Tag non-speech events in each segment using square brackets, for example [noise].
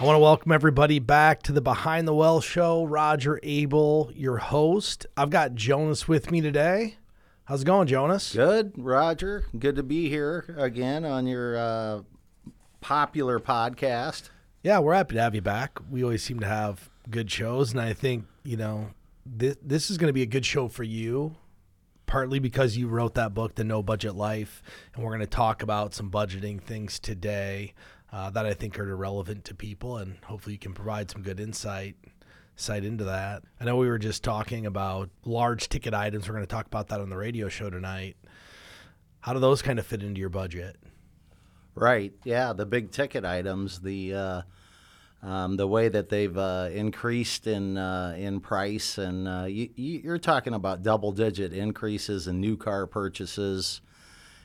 I want to welcome everybody back to the Behind the Wealth show. Roger Abel, your host. I've got Jonas with me today. How's it going, Jonas? Good, Roger. Good to be here again on your uh, popular podcast. Yeah, we're happy to have you back. We always seem to have good shows, and I think you know this this is going to be a good show for you. Partly because you wrote that book, The No Budget Life, and we're going to talk about some budgeting things today uh, that I think are relevant to people, and hopefully you can provide some good insight insight into that. I know we were just talking about large ticket items. We're going to talk about that on the radio show tonight. How do those kind of fit into your budget? Right. Yeah, the big ticket items, the uh, um, the way that they've uh, increased in uh, in price, and uh, you, you're talking about double digit increases in new car purchases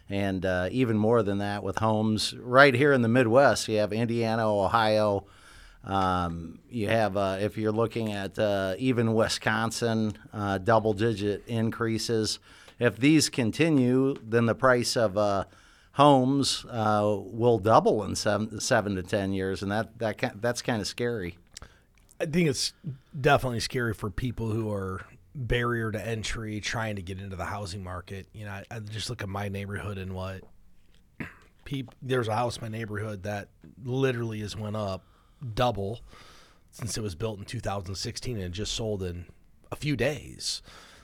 and uh, even more than that with homes right here in the Midwest. You have Indiana, Ohio. Um, you have, uh, if you're looking at uh, even Wisconsin, uh, double digit increases. If these continue, then the price of uh, homes uh, will double in seven, seven to 10 years, and that, that that's kind of scary. I think it's definitely scary for people who are barrier to entry trying to get into the housing market. You know, I, I just look at my neighborhood and what there's a house in my neighborhood that literally has went up double since it was built in 2016 and just sold in a few days.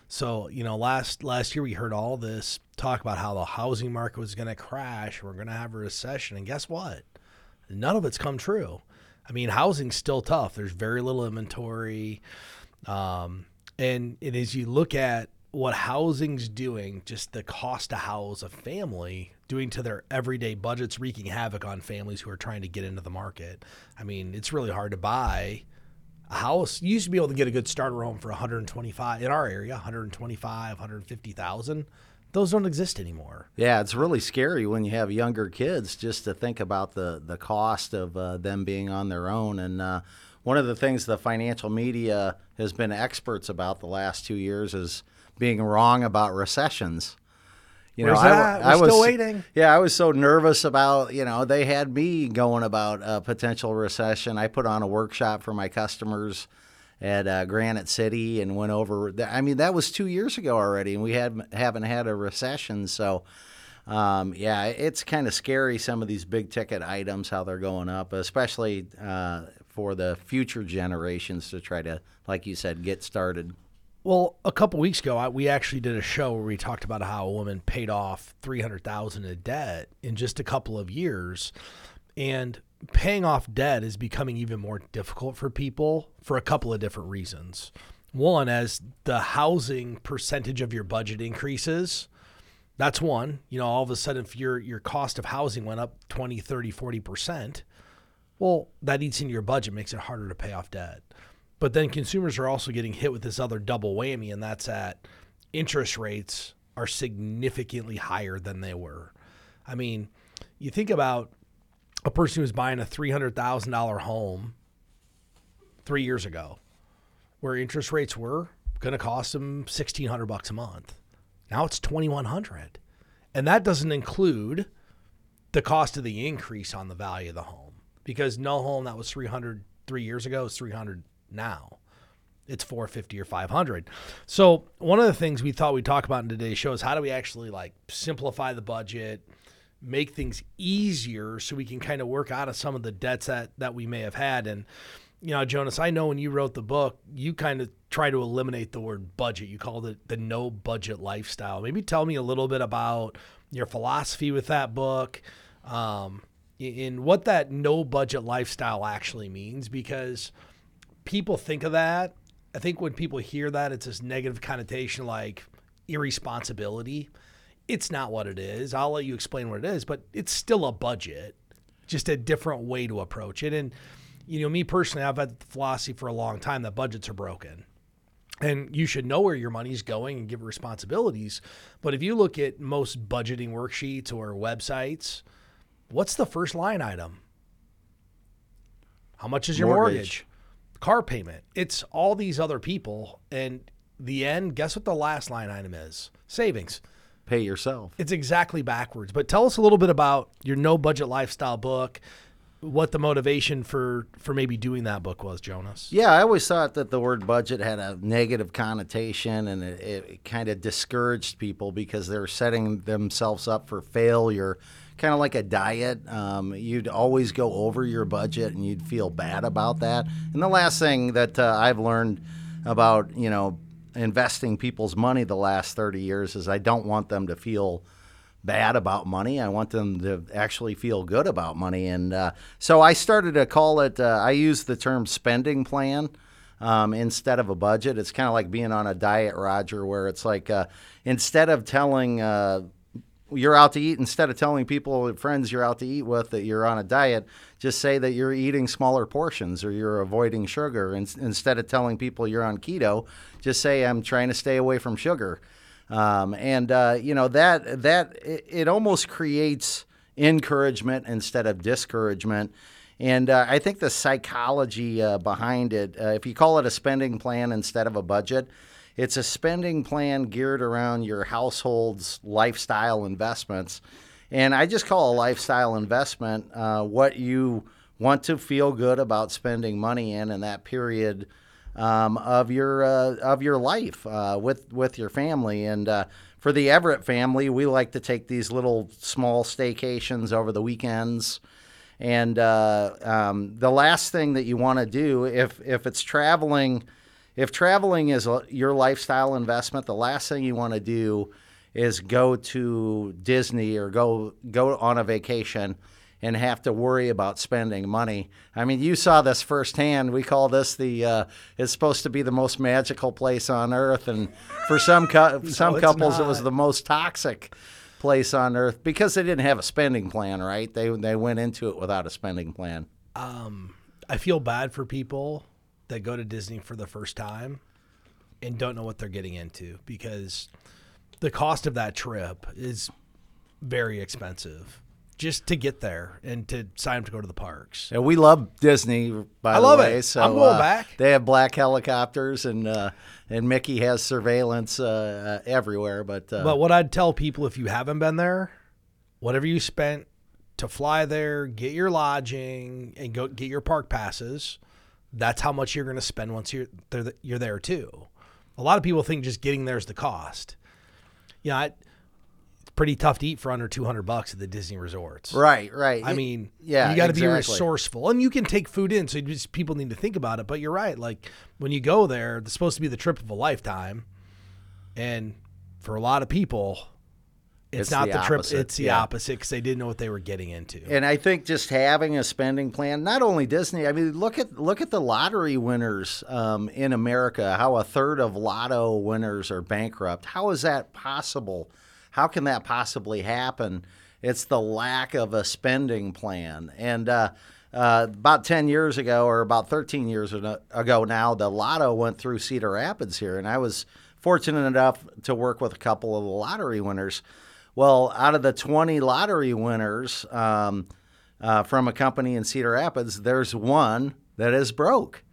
So, you know, last last year we heard all this talk about how the housing market was going to crash, we're going to have a recession, and guess what? None of it's come true. I mean, housing's still tough. There's very little inventory. Um, and, as you look at what housing's doing, just the cost to house a family, doing to their everyday budgets, wreaking havoc on families who are trying to get into the market. I mean, it's really hard to buy a house. You used to be able to get a good starter home for 125 in our area, 125, 150,000. Those don't exist anymore. Yeah, it's really scary when you have younger kids just to think about the the cost of uh, them being on their own and. Uh, one of the things the financial media has been experts about the last two years is being wrong about recessions. You Where's know, that? I, I was still waiting. Yeah, I was so nervous about. You know, they had me going about a potential recession. I put on a workshop for my customers at uh, Granite City and went over. I mean, that was two years ago already, and we had haven't had a recession. So, um, yeah, it's kind of scary some of these big ticket items how they're going up, especially uh, for the future generations to try to, like you said, get started. Well, a couple weeks ago, I, we actually did a show where we talked about how a woman paid off three hundred thousand in debt in just a couple of years, and paying off debt is becoming even more difficult for people for a couple of different reasons. One, as the housing percentage of your budget increases, that's one. You know, all of a sudden, if your your cost of housing went up 20, 30, 40 percent, well, that eats into your budget, makes it harder to pay off debt. But then consumers are also getting hit with this other double whammy, and that's that interest rates are significantly higher than they were. I mean, you think about a person who's buying a $300,000 home three years ago, where interest rates were going to cost them 1600 bucks a month. Now it's 2100 And that doesn't include the cost of the increase on the value of the home because no home that was 300 three years ago is 300 now. It's 450 or 500. So one of the things we thought we'd talk about in today's show is how do we actually like simplify the budget, make things easier so we can kind of work out of some of the debts that that we may have had. And you know, Jonas, I know when you wrote the book, you kind of try to eliminate the word budget. You called it the no budget lifestyle. Maybe tell me a little bit about your philosophy with that book. Um, in what that no budget lifestyle actually means because people think of that. I think when people hear that, it's this negative connotation like irresponsibility. It's not what it is. I'll let you explain what it is, but it's still a budget, just a different way to approach it. And, you know, me personally, I've had the philosophy for a long time that budgets are broken. And you should know where your money's going and give responsibilities. But if you look at most budgeting worksheets or websites, What's the first line item? How much is your mortgage? mortgage? Car payment. It's all these other people. And the end, guess what the last line item is? Savings. Pay yourself. It's exactly backwards. But tell us a little bit about your no budget lifestyle book. what the motivation for for maybe doing that book was, Jonas. Yeah, I always thought that the word budget had a negative connotation and it, it kind of discouraged people because they're setting themselves up for failure. Kind of like a diet. Um, you'd always go over your budget and you'd feel bad about that. And the last thing that uh, I've learned about, you know, investing people's money the last 30 years is I don't want them to feel bad about money. I want them to actually feel good about money. And uh, so I started to call it, uh, I use the term spending plan. Um, instead of a budget, it's kind of like being on a diet, Roger, where it's like uh, instead of telling uh, you're out to eat, instead of telling people, friends you're out to eat with, that you're on a diet, just say that you're eating smaller portions or you're avoiding sugar. And instead of telling people you're on keto, just say I'm trying to stay away from sugar. Um, and uh, you know that that it, it, almost creates encouragement instead of discouragement. And uh, I think the psychology uh, behind it, uh, if you call it a spending plan instead of a budget, it's a spending plan geared around your household's lifestyle investments. And I just call a lifestyle investment uh, what you want to feel good about spending money in in that period um, of your uh, of your life uh, with with your family. And uh, for the Everett family, we like to take these little small staycations over the weekends. And uh, um, the last thing that you want to do, if if it's traveling, if traveling is your lifestyle investment, the last thing you want to do is go to Disney or go go on a vacation and have to worry about spending money. I mean, you saw this firsthand. We call this the uh, it's supposed to be the most magical place on earth, and for some cu- [laughs] some couples, not. it was the most toxic place on earth because they didn't have a spending plan. Right? They they went into it without a spending plan. Um, I feel bad for people that go to Disney for the first time and don't know what they're getting into because the cost of that trip is very expensive just to get there and to sign up to go to the parks. And we love Disney, by I the love way. It. So I'm going uh, back. They have black helicopters, and uh, and Mickey has surveillance uh, uh everywhere. But uh, but what I'd tell people if you haven't been there, whatever you spent to fly there, get your lodging, and go get your park passes. That's how much you're going to spend once you're there. You're there too. A lot of people think just getting there is the cost. Yeah, you know, it's pretty tough to eat for under 200 bucks at the Disney resorts. Right, right. I mean, yeah, you got to exactly. be resourceful and you can take food in. So just, people need to think about it. But you're right. Like when you go there, it's supposed to be the trip of a lifetime. And for a lot of people, it's, it's not the, the trip. It's the yeah. opposite because they didn't know what they were getting into. And I think just having a spending plan, not only Disney. I mean, look at look at the lottery winners um, in America. How a third of lotto winners are bankrupt. How is that possible? How can that possibly happen? It's the lack of a spending plan. And uh, uh, about 10 years ago, or about 13 years ago now, the lotto went through Cedar Rapids here. And I was fortunate enough to work with a couple of the lottery winners. Well, out of the 20 lottery winners um, uh, from a company in Cedar Rapids, there's one that is broke.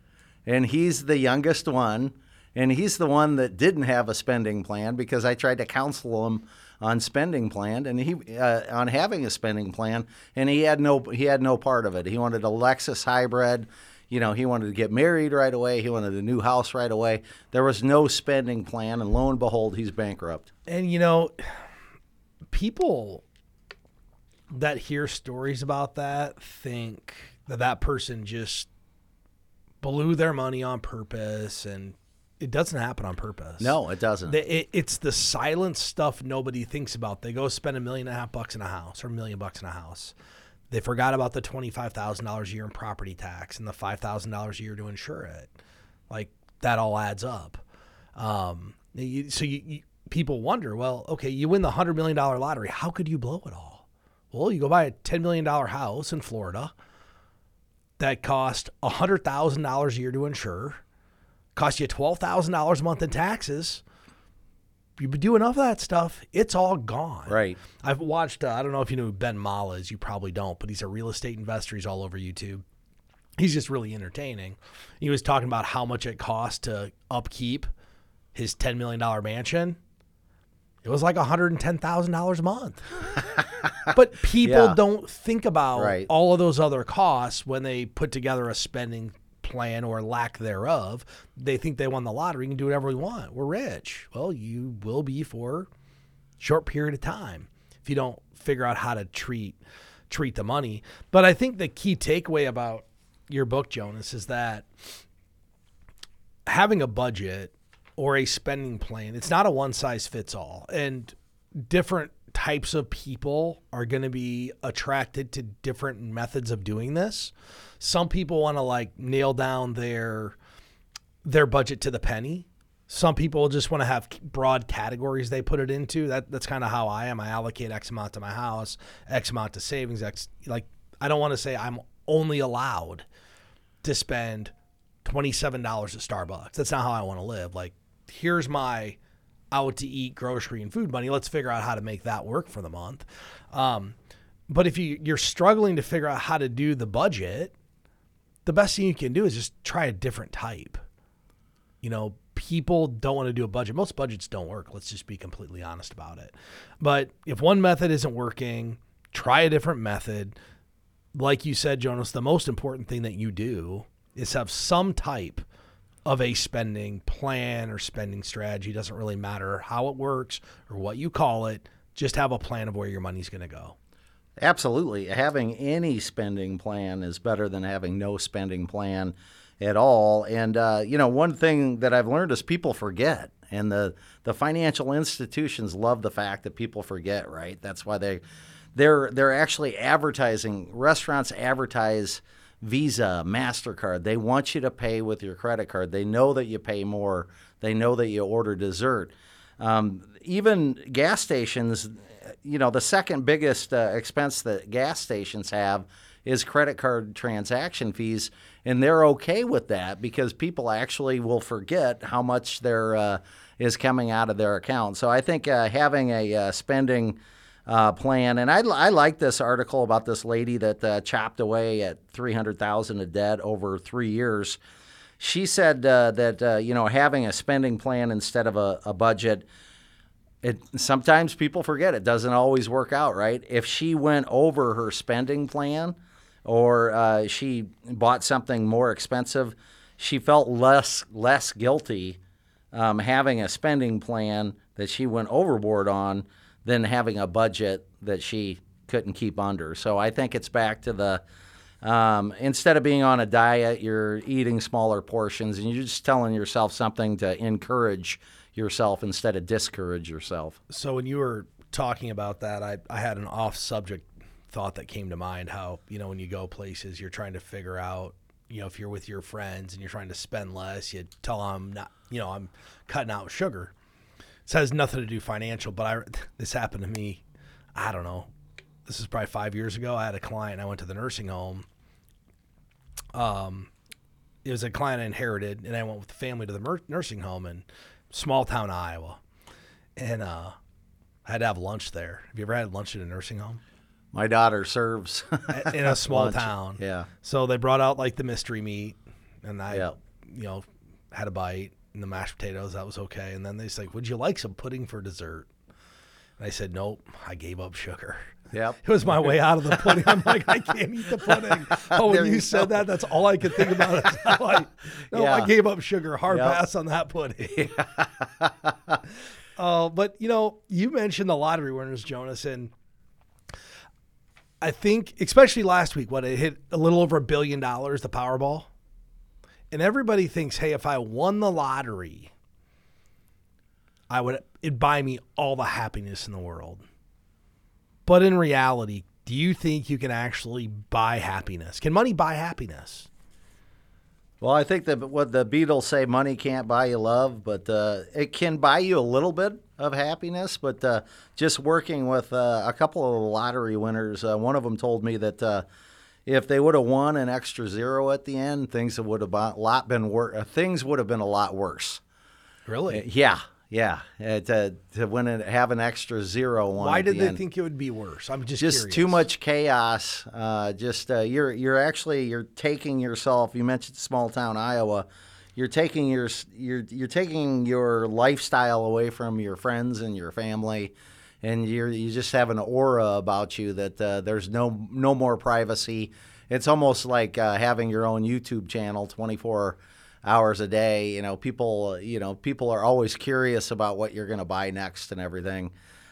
And he's the youngest one. And he's the one that didn't have a spending plan because I tried to counsel him on spending plan and he uh, on having a spending plan, and he had no he had no part of it. He wanted a Lexus hybrid. You know, he wanted to get married right away. He wanted a new house right away. There was no spending plan, and lo and behold, he's bankrupt. And you know, people that hear stories about that think that that person just blew their money on purpose and it doesn't happen on purpose. No, it doesn't. The, it, it's the silent stuff nobody thinks about. They go spend a million and a half bucks in a house or a million bucks in a house. They forgot about the twenty five thousand dollars a year in property tax and the five thousand dollars a year to insure it. Like that all adds up. Um, you, so you, you, people wonder, well, okay, you win the hundred million dollar lottery. How could you blow it all? Well, you go buy a ten million dollar house in Florida that cost hundred thousand dollars a year to insure cost you $12,000 a month in taxes. You do enough of that stuff, it's all gone. Right. I've watched, uh, I don't know if you know who Ben Mallah is, you probably don't, but he's a real estate investor. He's all over YouTube. He's just really entertaining. He was talking about how much it costs to upkeep his $10 million mansion. It was like $110,000 a month. but [laughs] people Yeah. don't think about Right. all of those other costs when they put together a spending plan or lack thereof. They think they won the lottery and can do whatever we want. We're rich. Well, you will be for a short period of time if you don't figure out how to treat treat the money. But I think the key takeaway about your book, Jonas, is that having a budget or a spending plan, it's not a one size fits all. And different types of people are going to be attracted to different methods of doing this. Some people want to like nail down their their budget to the penny. Some people just want to have broad categories they put it into. That that's kind of how I am. I allocate X amount to my house, X amount to savings, X like I don't want to say I'm only allowed to spend $27 at Starbucks. That's not how I want to live. Like, here's my out to eat grocery and food money. Let's figure out how to make that work for the month. Um, but if you, you're struggling to figure out how to do the budget, the best thing you can do is just try a different type. You know, people don't want to do a budget. Most budgets don't work. Let's just be completely honest about it. But if one method isn't working, try a different method. Like you said, Jonas, the most important thing that you do is have some type of a spending plan or spending strategy. Doesn't really matter how it works or what you call it. Just have a plan of where your money's going to go. Absolutely. Having any spending plan is better than having no spending plan at all. And, uh, you know, one thing that I've learned is people forget. And the, the financial institutions love the fact that people forget, right? That's why they, they're, they're actually advertising, restaurants advertise Visa, MasterCard. They want you to pay with your credit card. They know that you pay more, they know that you order dessert. Um, even gas stations, you know, the second biggest uh, expense that gas stations have is credit card transaction fees, and they're okay with that because people actually will forget how much there uh, is coming out of their account. So I think uh, having a uh, spending uh, plan, and I, I like this article about this lady that uh, chopped away at three hundred thousand of debt over three years. She said uh, that uh, you know having a spending plan instead of a, a budget it sometimes people forget it doesn't always work out right if she went over her spending plan or uh, she bought something more expensive she felt less less guilty um, having a spending plan that she went overboard on than having a budget that she couldn't keep under so i think it's back to the um, instead of being on a diet you're eating smaller portions and you're just telling yourself something to encourage yourself instead of discourage yourself. So when you were talking about that, I, I had an off subject thought that came to mind how, you know, when you go places, you're trying to figure out, you know, if you're with your friends and you're trying to spend less, you tell them not, you know, I'm cutting out sugar. This has nothing to do financial, but I, this happened to me. I don't know. This is probably five years ago. I had a client. I went to the nursing home. Um, it was a client I inherited, and I went with the family to the mer- nursing home in small town Iowa, and uh, I had to have lunch there. Have you ever had lunch in a nursing home My daughter serves [laughs] in a small lunch. town? Yeah. So they brought out like the mystery meat, and I, Yeah. you know, had a bite and the mashed potatoes. That was okay. And then they said, "Would you like some pudding for dessert?" And I said, "Nope. I gave up sugar." Yep. [laughs] It was my way out of the pudding. I'm like, I can't eat the pudding. [laughs] Oh, when you you said that, that's all I could think about. Is how I, no, I gave up sugar. Hard Yep. pass on that pudding. [laughs] Oh, but you know, you mentioned the lottery winners, Jonas, and I think, especially last week, when it hit a little over a billion dollars, the Powerball, and everybody thinks, hey, if I won the lottery, I would it'd buy me all the happiness in the world. But in reality, do you think you can actually buy happiness? Can money buy happiness? Well, I think that what the Beatles say, money can't buy you love, but uh, it can buy you a little bit of happiness. But uh, just working with uh, a couple of lottery winners, uh, one of them told me that uh, if they would have won an extra zero at the end, things would have been a lot been wor- uh, things would have been a lot worse. Really? Yeah, yeah. Uh, to to win and have an extra zero one. Why did the they end. think it would be worse? I'm just just curious. too much chaos. Uh, just uh, you're you're actually you're taking yourself. You mentioned small town Iowa. you're taking your you're you're taking your lifestyle away from your friends and your family, and you're you just have an aura about you that uh, there's no no more privacy. It's almost like uh, having your own YouTube channel 24 hours a day. You know, people you know people are always curious about what you're going to buy next and everything.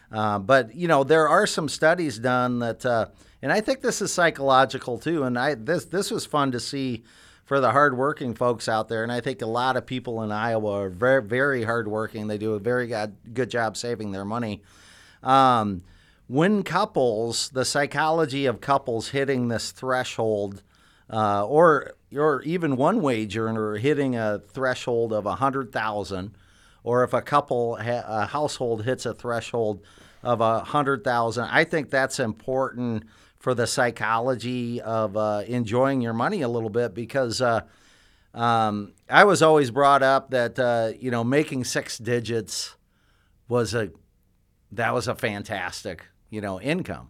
Uh, but you know, there are some studies done that, uh, and I think this is psychological too. And I this this was fun to see for the hardworking folks out there. And I think a lot of people in Iowa are very, very hardworking. They do a very good, good job saving their money. Um, when couples, the psychology of couples hitting this threshold, uh, or or even one wage earner hitting a threshold of a hundred thousand, or if a couple, a household hits a threshold of a hundred thousand, I think that's important for the psychology of uh, enjoying your money a little bit because uh, um, I was always brought up that uh, you know making six digits was a that was a fantastic you know income,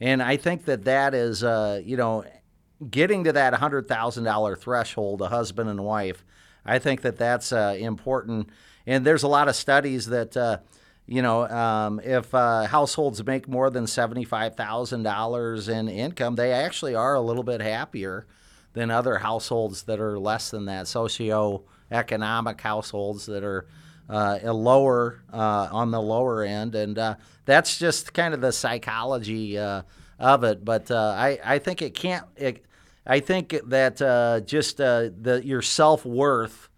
and I think that that is uh, you know getting to that hundred thousand dollar threshold, a husband and wife. I think that that's uh, important, and there's a lot of studies that uh, you know, um, if uh, households make more than $75,000 in income, they actually are a little bit happier than other households that are less than that, socioeconomic households that are uh, lower uh, on the lower end. And uh, that's just kind of the psychology uh, of it. But uh, I, I think it can't, it, I think that just the, your self worth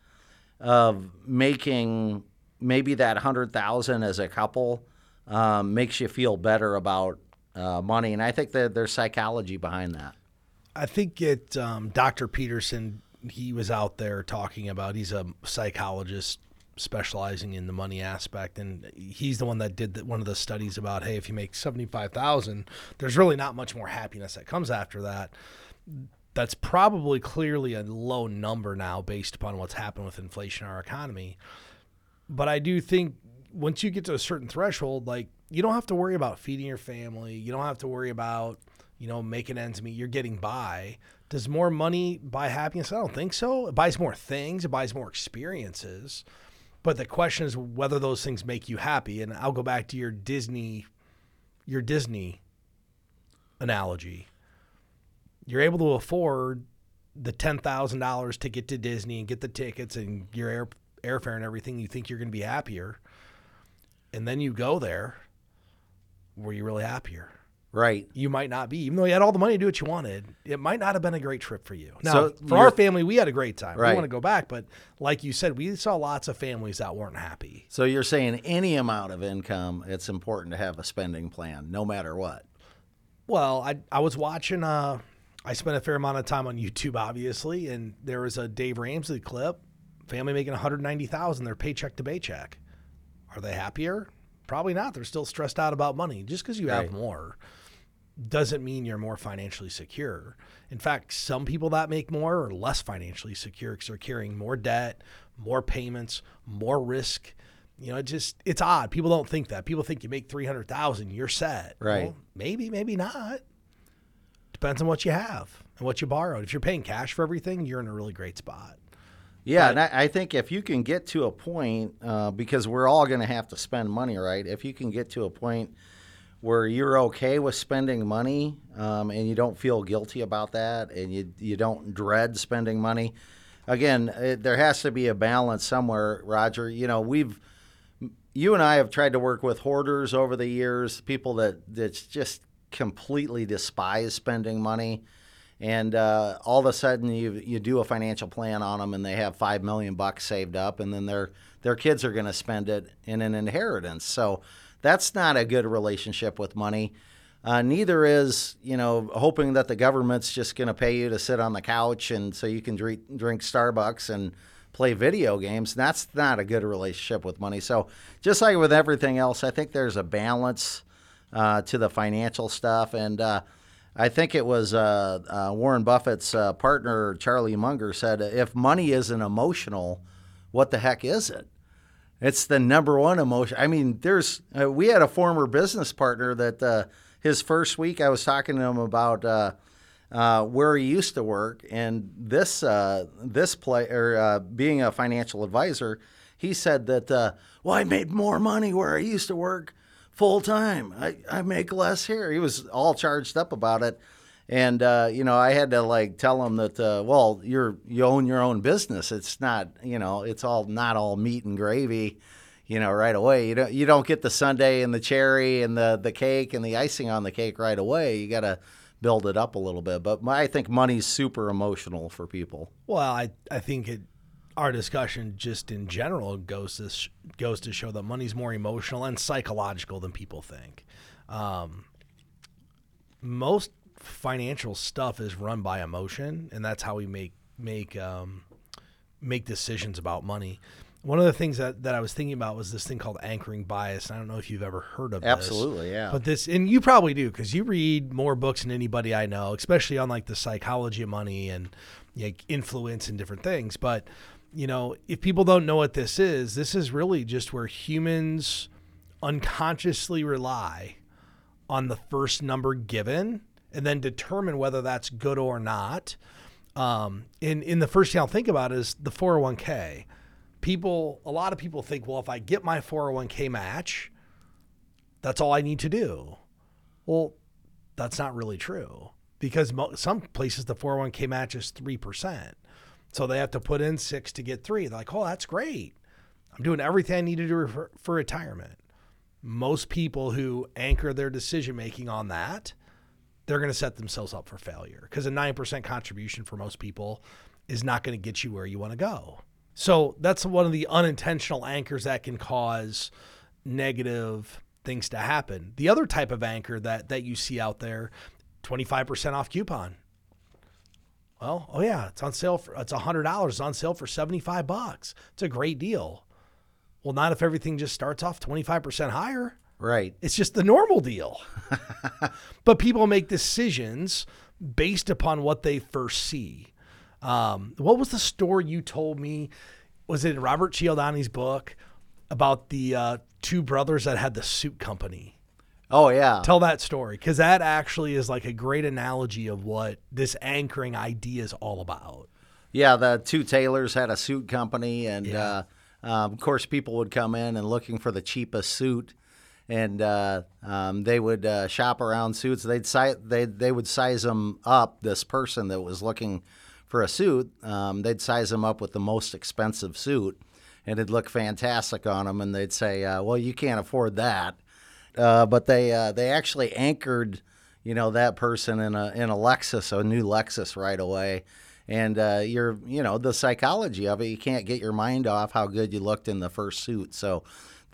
of making maybe that hundred thousand as a couple um, makes you feel better about uh, money, and I think that there's psychology behind that. I think it. Um, Dr. Peterson, he was out there talking about. He's a psychologist specializing in the money aspect, and he's the one that did the, one of the studies about hey, if you make seventy five thousand, there's really not much more happiness that comes after that. That's probably clearly a low number now, based upon what's happened with inflation in our economy but I do think once you get to a certain threshold, like you don't have to worry about feeding your family. You don't have to worry about, you know, making ends meet. You're getting by. Does more money buy happiness? I don't think so. It buys more things, it buys more experiences. But the question is whether those things make you happy. And I'll go back to your Disney your Disney analogy. You're able to afford the ten thousand dollars to get to Disney and get the tickets and your air airfare and everything, you think you're going to be happier. And then you go there, were you really happier? Right. You might not be, even though you had all the money to do what you wanted. It might not have been a great trip for you. Now, so for our family, we had a great time. Right. We want to go back, but like you said, we saw lots of families that weren't happy. So you're saying any amount of income, it's important to have a spending plan, no matter what. Well, I I was watching. Uh, I spent a fair amount of time on YouTube, obviously, and there was a Dave Ramsey clip family making 190,000 their paycheck to paycheck. Are they happier? Probably not. They're still stressed out about money. Just because you right. have more doesn't mean you're more financially secure. In fact, some people that make more are less financially secure because they're carrying more debt, more payments, more risk. You know, it just it's odd. People don't think that. People think you make three hundred thousand, you're set. Right? Well, maybe, maybe not. Depends on what you have and what you borrowed. If you're paying cash for everything, you're in a really great spot. Yeah, but, and I, I, think if you can get to a point, uh, because we're all going to have to spend money, right? If you can get to a point where you're okay with spending money um, and you don't feel guilty about that and you, you don't dread spending money, again, it, there has to be a balance somewhere, Roger. You know, we've, you and I have tried to work with hoarders over the years, people that, that just completely despise spending money and uh, all of a sudden you you do a financial plan on them and they have five million bucks saved up and then their their kids are going to spend it in an inheritance so that's not a good relationship with money. Uh, neither is you know hoping that the government's just going to pay you to sit on the couch and so you can drink drink Starbucks and play video games. That's not a good relationship with money. So just like with everything else I think there's a balance uh, to the financial stuff. And uh, I think it was uh, uh, Warren Buffett's uh, partner, Charlie Munger, said, if money isn't emotional, what the heck is it? It's the number one emotion. I mean, there's, uh, we had a former business partner that uh, his first week I was talking to him about, uh, uh, where he used to work, and this uh, this play or uh, being a financial advisor, he said that well, I made more money where I used to work full time. I, I make less here. He was all charged up about it. And uh, you know, I had to like tell them that, uh, well, you're you own your own business. It's not, you know, it's all not all meat and gravy, you know, right away. You don't you don't get the sundae and the cherry and the the cake and the icing on the cake right away. You got to build it up a little bit. But my, I think money's super emotional for people. Well, I I think it our discussion just in general goes to sh- goes to show that money's more emotional and psychological than people think. Um, most financial stuff is run by emotion, and that's how we make make um, make decisions about money. One of the things that, that I was thinking about was this thing called anchoring bias. I don't know if you've ever heard of Absolutely, this. yeah. But this, and you probably do because you read more books than anybody I know, especially on like the psychology of money and like influence and different things. But you know, if people don't know what this is, this is really just where humans unconsciously rely on the first number given and then determine whether that's good or not. Um, in in the first thing I'll think about is the 401k. People, a lot of people think, well, if I get my 401k match, that's all I need to do. Well, that's not really true because mo- some places the 401k match is three percent, so they have to put in six to get three. They're like, oh, that's great. I'm doing everything I need to do for, for retirement. Most people who anchor their decision making on that they're going to set themselves up for failure because a 9% contribution for most people is not going to get you where you want to go. So that's one of the unintentional anchors that can cause negative things to happen. The other type of anchor that that you see out there, 25% off coupon. Well, oh yeah, it's on sale for it's $100, it's on sale for 75 bucks. It's a great deal. Well, not if everything just starts off 25% higher. Right. It's just the normal deal. [laughs] but people make decisions based upon what they first see. Um, what was the story you told me? Was it Robert Cialdini's book about the uh, two brothers that had the suit company? Oh yeah. Tell that story because that actually is like a great analogy of what this anchoring idea is all about. Yeah, the two tailors had a suit company, and Yeah. uh, um, of course, people would come in and looking for the cheapest suit, and uh, um, they would uh, shop around suits. They'd si- they they would size them up. This person that was looking for a suit, um, they'd size them up with the most expensive suit, and it'd look fantastic on them. And they'd say, uh, "Well, you can't afford that." Uh, but they uh, they actually anchored, you know, that person in a in a Lexus, a new Lexus, right away. And uh, you're, you know, the psychology of it, you can't get your mind off how good you looked in the first suit. So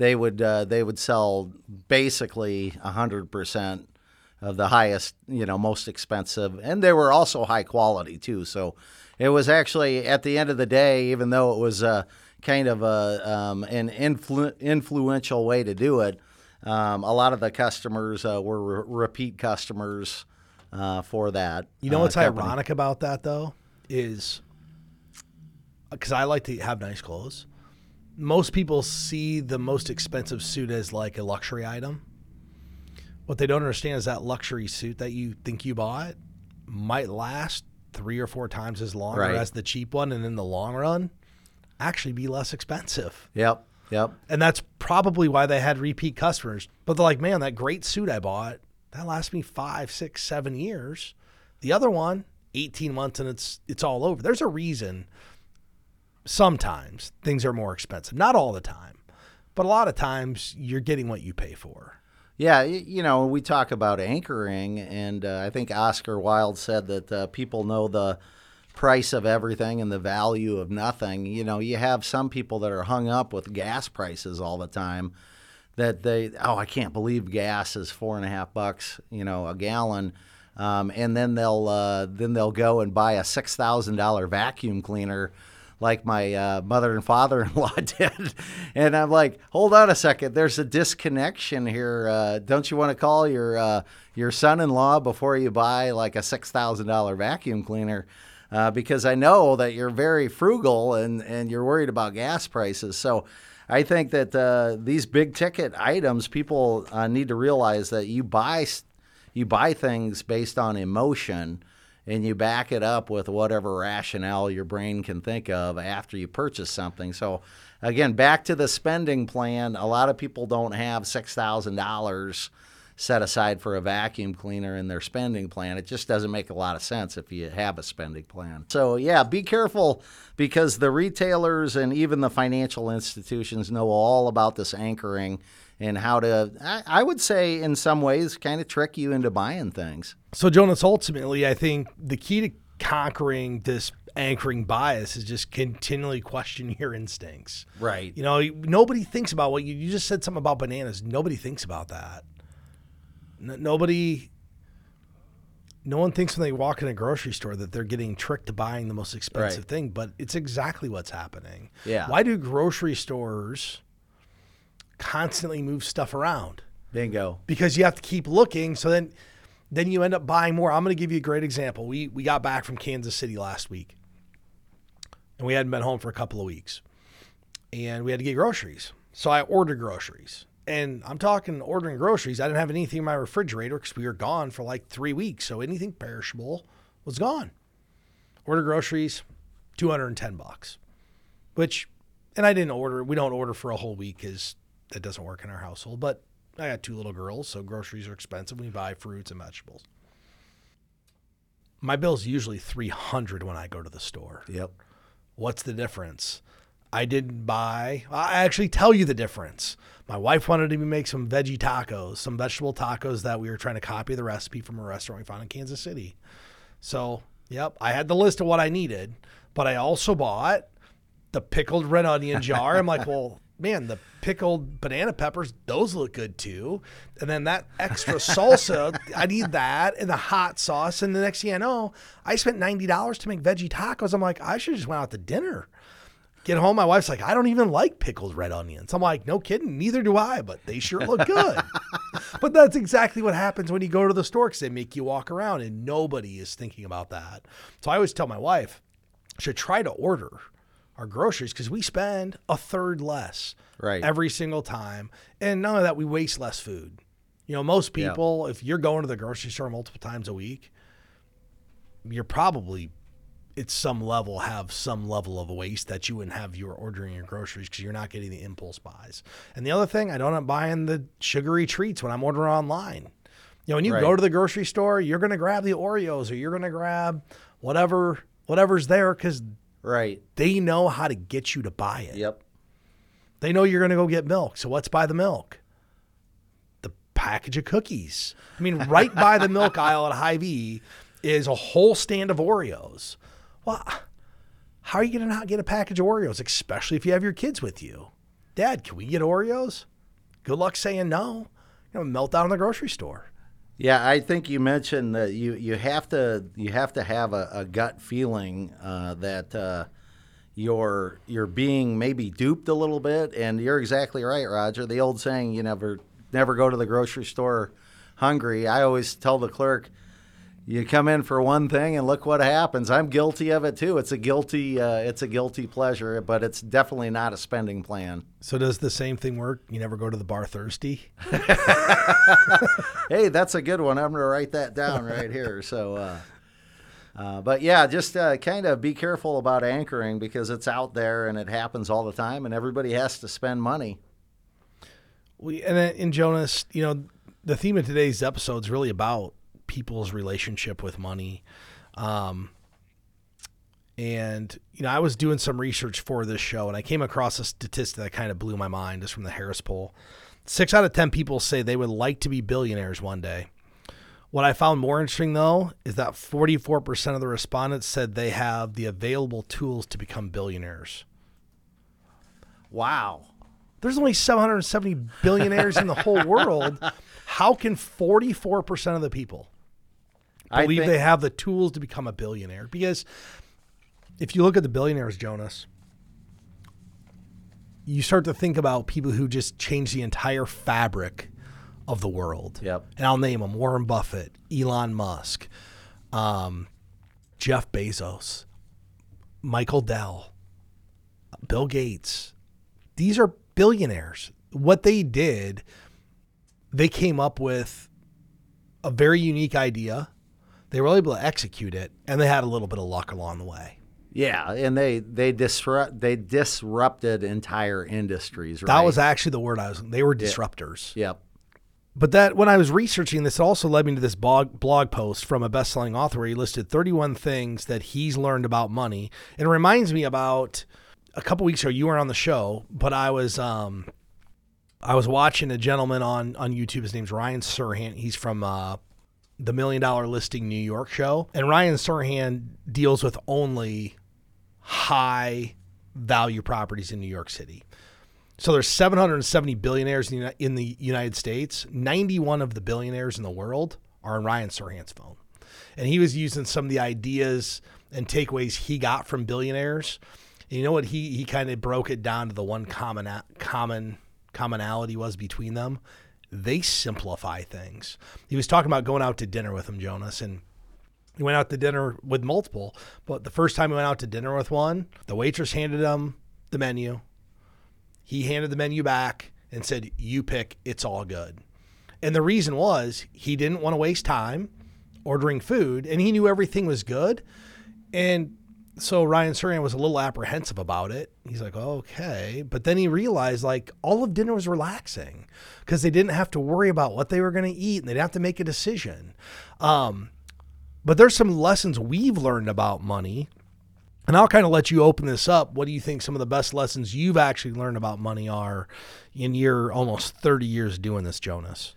they would uh, they would sell basically hundred percent of the highest, you know, most expensive, and they were also high quality too. So it was actually at the end of the day, even though it was uh, kind of a um, an influ- influential way to do it, um, a lot of the customers uh, were re- repeat customers uh, for that. You know uh, what's company. ironic about that though is because I like to have nice clothes. Most people see the most expensive suit as like a luxury item. What they don't understand is that luxury suit that you think you bought might last three or four times as long Right. as the cheap one, and in the long run, actually be less expensive. Yep, yep. And that's probably why they had repeat customers. But they're like, man, that great suit I bought, that lasts me five, six, seven years. The other one, 18 months and it's it's all over. There's a reason sometimes things are more expensive. Not all the time. But a lot of times you're getting what you pay for. Yeah, you know, we talk about anchoring, and uh, I think Oscar Wilde said that uh, people know the price of everything and the value of nothing. You know, you have some people that are hung up with gas prices all the time. That they, oh, I can't believe gas is four and a half bucks, you know, a gallon, um, and then they'll uh, then they'll go and buy a six thousand dollar vacuum cleaner like my uh, mother and father-in-law [laughs] did. And i'm like hold on a second. There's a disconnection here. Uh, don't you want to call your uh, your son-in-law before you buy like a $6000 vacuum cleaner? Uh, because i know that you're very frugal and, and you're worried about gas prices. So i think that uh, these big ticket items people uh, need to realize that you buy you buy things based on emotion and you back it up with whatever rationale your brain can think of after you purchase something. So, again, back to the spending plan. A lot of people don't have six thousand dollars set aside for a vacuum cleaner in their spending plan. It just doesn't make a lot of sense if you have a spending plan. So, yeah, be careful because the retailers and even the financial institutions know all about this anchoring and how to, I, would say, in some ways, kind of trick you into buying things. So, Jonas, ultimately, I think the key to conquering this anchoring bias is just continually question your instincts. Right. You know, nobody thinks about what you, you just said something about bananas. Nobody thinks about that. N- nobody no one thinks when they walk in a grocery store that they're getting tricked to buying the most expensive right. thing, but it's exactly what's happening. Yeah. Why do grocery stores constantly move stuff around? Bingo. Because you have to keep looking. So then, then you end up buying more. I'm going to give you a great example. We we got back from Kansas City last week, and we hadn't been home for a couple of weeks, and we had to get groceries. So I ordered groceries. And I'm talking ordering groceries. I didn't have anything in my refrigerator because we were gone for like three weeks. So anything perishable was gone. Order groceries, 210 bucks, which, and I didn't order, we don't order for a whole week because that doesn't work in our household. But I got two little girls, so groceries are expensive. We buy fruits and vegetables. My bill's usually 300 when I go to the store. Yep. What's the difference? I didn't buy. I actually tell you the difference. My wife wanted me to make some veggie tacos, some vegetable tacos that we were trying to copy the recipe from a restaurant we found in Kansas City. So, yep, I had the list of what I needed, but I also bought the pickled red onion jar. I'm like, [laughs] well, man, the pickled banana peppers, those look good too. And then that extra salsa, [laughs] I need that, and the hot sauce. And the next thing I know, I spent $90 to make veggie tacos. I'm like, I should just went out to dinner. Get home, my wife's like, I don't even like pickled red onions. I'm like, no kidding, neither do I, but they sure look good. [laughs] but that's exactly what happens when you go to the store because they make you walk around and nobody is thinking about that. So I always tell my wife, should try to order our groceries because we spend a third less right. every single time. And none of that, we waste less food. You know, most people, if you're going to the grocery store multiple times a week, you're probably at some level have some level of waste that you wouldn't have you were ordering your groceries because you're not getting the impulse buys. And the other thing, I don't buying the sugary treats when I'm ordering online. You know, when you right. go to the grocery store, you're going to grab the Oreos or you're going to grab whatever whatever's there because right they know how to get you to buy it. Yep. They know you're going to go get milk, so let's buy the milk. The package of cookies. I mean, right by the milk [laughs] aisle at Hy-Vee is a whole stand of Oreos. Well, how are you going to not get a package of Oreos, especially if you have your kids with you? Dad, can we get Oreos? Good luck saying no. You know, meltdown in the grocery store. Yeah, I think you mentioned that you, you have to you have to have a, a gut feeling uh, that uh, you're you're being maybe duped a little bit, and you're exactly right, Roger. The old saying, "You never never go to the grocery store hungry." I always tell the clerk, you come in for one thing and look what happens. I'm guilty of it too. It's a guilty uh, it's a guilty pleasure, but it's definitely not a spending plan. So does the same thing work? You never go to the bar thirsty? [laughs] hey, that's a good one. I'm going to write that down right here. So uh, uh, but yeah, just uh, kind of be careful about anchoring because it's out there and it happens all the time, and everybody has to spend money. We and in Jonas, you know, the theme of today's episode is really about people's relationship with money. Um, and you know, I was doing some research for this show, and I came across a statistic that kind of blew my mind, just from the Harris poll. Six out of ten people say they would like to be billionaires one day. What I found more interesting, though, is that 44% of the respondents said they have the available tools to become billionaires. Wow. There's only 770 billionaires in the whole world. [laughs] How can 44% of the people believe think, they have the tools to become a billionaire. Because if you look at the billionaires, Jonas, you start to think about people who just change the entire fabric of the world. Yep. And I'll name them Warren Buffett, Elon Musk, um, Jeff Bezos, Michael Dell, Bill Gates. These are billionaires. What they did, they came up with a very unique idea They were able to execute it, and they had a little bit of luck along the way. Yeah, and they they disrupt they disrupted entire industries. Right? That was actually the word I was. They were disruptors. Yep. But that when I was researching this, it also led me to this blog blog post from a best-selling author where he listed 31 things that he's learned about money. And it reminds me about a couple weeks ago. You were on the show, but I was um, I was watching a gentleman on on YouTube. His name's Ryan Serhant. He's from uh, the Million Dollar Listing New York show, and Ryan Serhant deals with only high value properties in New York City. So there's 770 billionaires in the, United States. 91 of the billionaires in the world are on Ryan Serhant's phone. And he was using some of the ideas and takeaways he got from billionaires. And you know what? He he kind of broke it down to the one common common commonality was between them. They simplify things. He was talking about going out to dinner with him, Jonas, and he went out to dinner with multiple. But the first time he went out to dinner with one, the waitress handed him the menu he handed the menu back and said, You pick, it's all good. And the reason was he didn't want to waste time ordering food and he knew everything was good. And so Ryan Serhant was a little apprehensive about it. He's like, okay. But then he realized like all of dinner was relaxing because they didn't have to worry about what they were going to eat and they'd have to make a decision. Um, but there's some lessons we've learned about money and I'll kind of let you open this up. What do you think some of the best lessons you've actually learned about money are in your almost 30 years doing this, Jonas?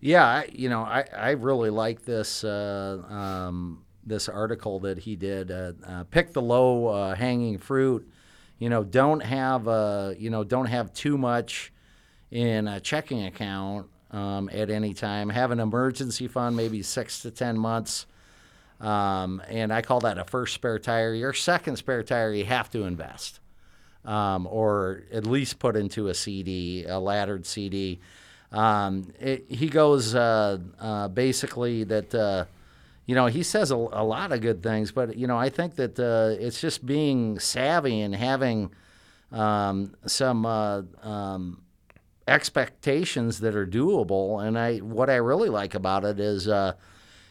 Yeah, I, you know, I, I really like this uh, um, this article that he did. Uh, uh, pick the low uh, hanging fruit. You know, don't have uh, you know don't have too much in a checking account um, at any time. Have an emergency fund, maybe six to ten months um, and I call that a first spare tire. Your second spare tire, you have to invest, um, or at least put into a CD, a laddered CD. Um, it, he goes uh, uh, basically that, uh, you know, he says a, a, lot of good things, but, you know, I think that uh, it's just being savvy and having um, some uh, um, expectations that are doable. And I, what I really like about it is, uh,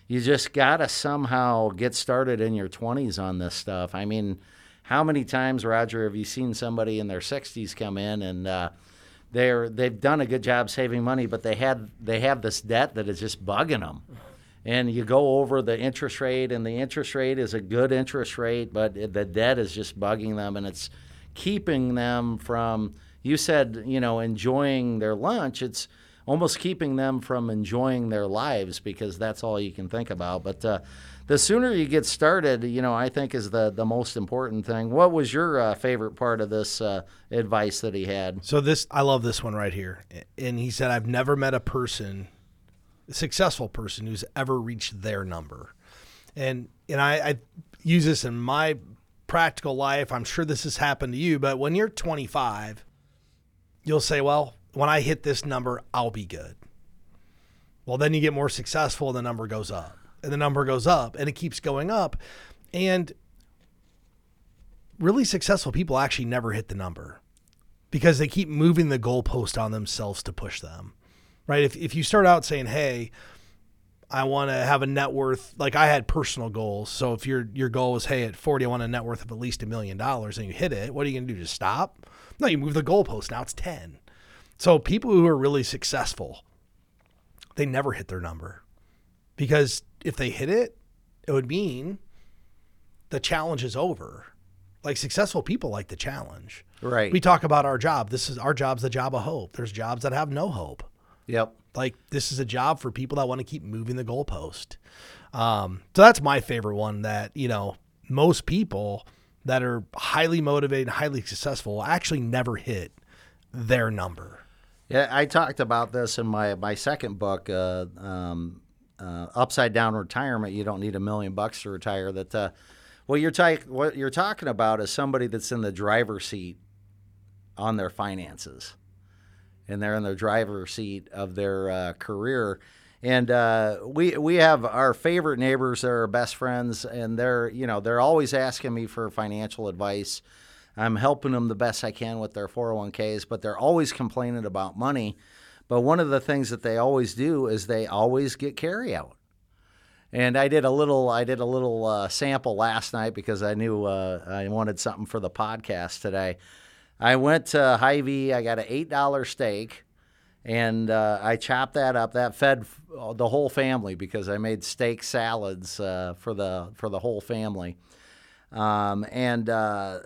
you just got to somehow get started in your 20s on this stuff. I mean, how many times, Roger, have you seen somebody in their 60s come in and uh, they're they've done a good job saving money, but they had they have this debt that is just bugging them. And you go over the interest rate, and the interest rate is a good interest rate, but the debt is just bugging them, and it's keeping them from. You said, you know, enjoying their lunch. It's almost keeping them from enjoying their lives because that's all you can think about. But uh, the sooner you get started, you know, I think is the the most important thing. What was your uh, favorite part of this uh, advice that he had? So this, I love this one right here, and he said, "I've never met a person, successful person, who's ever reached their number," and and I, I use this in my practical life. I'm sure this has happened to you, but when you're 25, you'll say, "Well." when I hit this number, I'll be good. Well, then you get more successful and the number goes up and the number goes up and it keeps going up. And really successful people actually never hit the number because they keep moving the goalpost on themselves to push them, right? If, if you start out saying, hey, I want to have a net worth like I had personal goals. So if your your goal was, hey, at 40, I want a net worth of at least a million dollars and you hit it, what are you going to do? Just stop? No, you move the goalpost. Now it's 10. So people who are really successful, they never hit their number because if they hit it, it would mean the challenge is over. Like successful people like the challenge. Right. We talk about our job. This is our job's the job of hope. There's jobs that have no hope. Yep. Like this is a job for people that want to keep moving the goalpost. Um, so that's my favorite one that, you know, most people that are highly motivated, and highly successful actually never hit their number. Yeah, I talked about this in my my second book, uh, um, uh, Upside Down Retirement. You don't need a million bucks to retire. That uh, what you're ta- what you're talking about is somebody that's in the driver's seat on their finances, and they're in the driver's seat of their uh, career. And uh, we we have our favorite neighbors, they're our best friends, and they're you know they're always asking me for financial advice. I'm helping them the best I can with their 401ks, but they're always complaining about money. But one of the things that they always do is they always get carry out. and I did a little I did a little uh, sample last night because I knew uh, I wanted something for the podcast today. I went to Hy-Vee. I got an eight dollar steak, and uh, I chopped that up. That fed the whole family because I made steak salads uh, for the for the whole family. Um, and uh,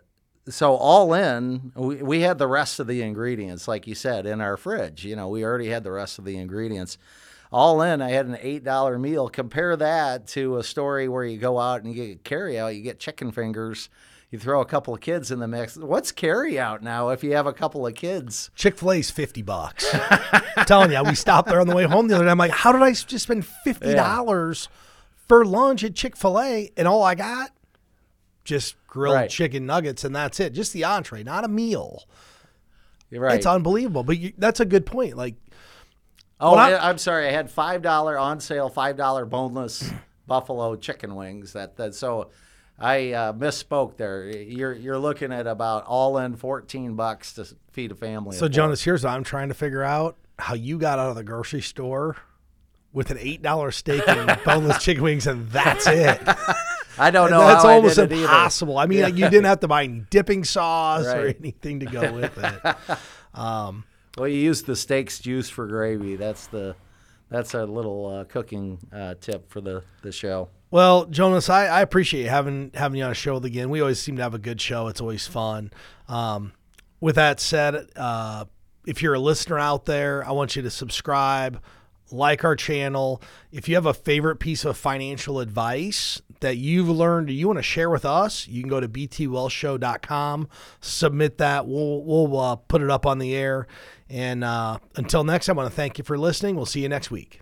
so all in, we, we had the rest of the ingredients, like you said, in our fridge. You know, we already had the rest of the ingredients. All in, I had an eight dollar meal. Compare that to a story where you go out and you get carry out, you get chicken fingers. You throw a couple of kids in the mix. What's carry out now if you have a couple of kids? Chick fil A's 50 bucks. Telling you, we stopped there on the way home the other day. I'm like, how did I just spend $50 for lunch at Chick fil A and all I got? Just grilled Right. chicken nuggets and that's it. Just the entree, not a meal. You're right. It's unbelievable. But you, that's a good point. Like, Oh, I, am sorry. I had five dollar on sale, five dollar boneless [clears throat] buffalo chicken wings. That that so, I uh, misspoke there. You're you're looking at about all in fourteen bucks to feed a family. so. Jonas, here's what I'm trying to figure out how you got out of the grocery store with an $8 steak and [laughs] boneless chicken wings and that's it. [laughs] I don't know. That's how almost I impossible. I mean, like, you didn't have to buy any dipping sauce or anything to go with it. [laughs] Um, Well, you use the steaks juice for gravy. That's the that's a little uh, cooking uh, tip for the the show. Well, Jonas, I, I appreciate having having you on a show again. We always seem to have a good show. It's always fun. Um, with that said, uh, if you're a listener out there, I want you to subscribe, like our channel. If you have a favorite piece of financial advice that you've learned you want to share with us, you can go to btwealthshow.com, submit that. We'll, we'll uh, put it up on the air. And uh, until next I want to thank you for listening. We'll see you next week.